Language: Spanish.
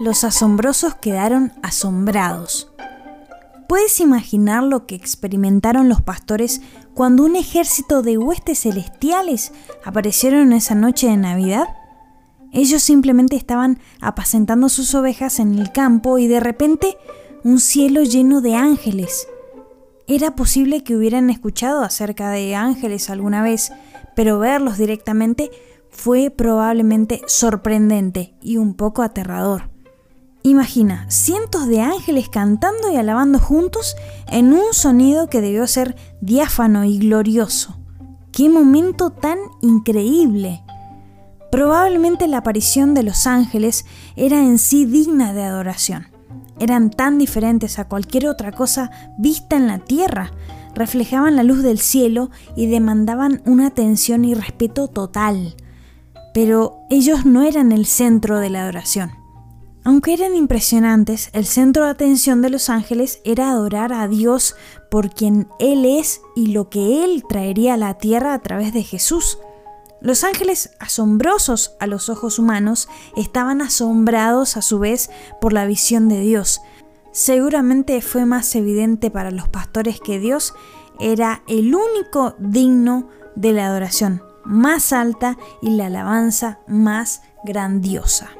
los asombrosos quedaron asombrados. ¿Puedes imaginar lo que experimentaron los pastores cuando un ejército de huestes celestiales aparecieron esa noche de Navidad? Ellos simplemente estaban apacentando sus ovejas en el campo y de repente un cielo lleno de ángeles. Era posible que hubieran escuchado acerca de ángeles alguna vez, pero verlos directamente fue probablemente sorprendente y un poco aterrador. Imagina cientos de ángeles cantando y alabando juntos en un sonido que debió ser diáfano y glorioso. ¡Qué momento tan increíble! Probablemente la aparición de los ángeles era en sí digna de adoración. Eran tan diferentes a cualquier otra cosa vista en la tierra, reflejaban la luz del cielo y demandaban una atención y respeto total. Pero ellos no eran el centro de la adoración. Aunque eran impresionantes, el centro de atención de los ángeles era adorar a Dios por quien Él es y lo que Él traería a la tierra a través de Jesús. Los ángeles, asombrosos a los ojos humanos, estaban asombrados a su vez por la visión de Dios. Seguramente fue más evidente para los pastores que Dios era el único digno de la adoración más alta y la alabanza más grandiosa.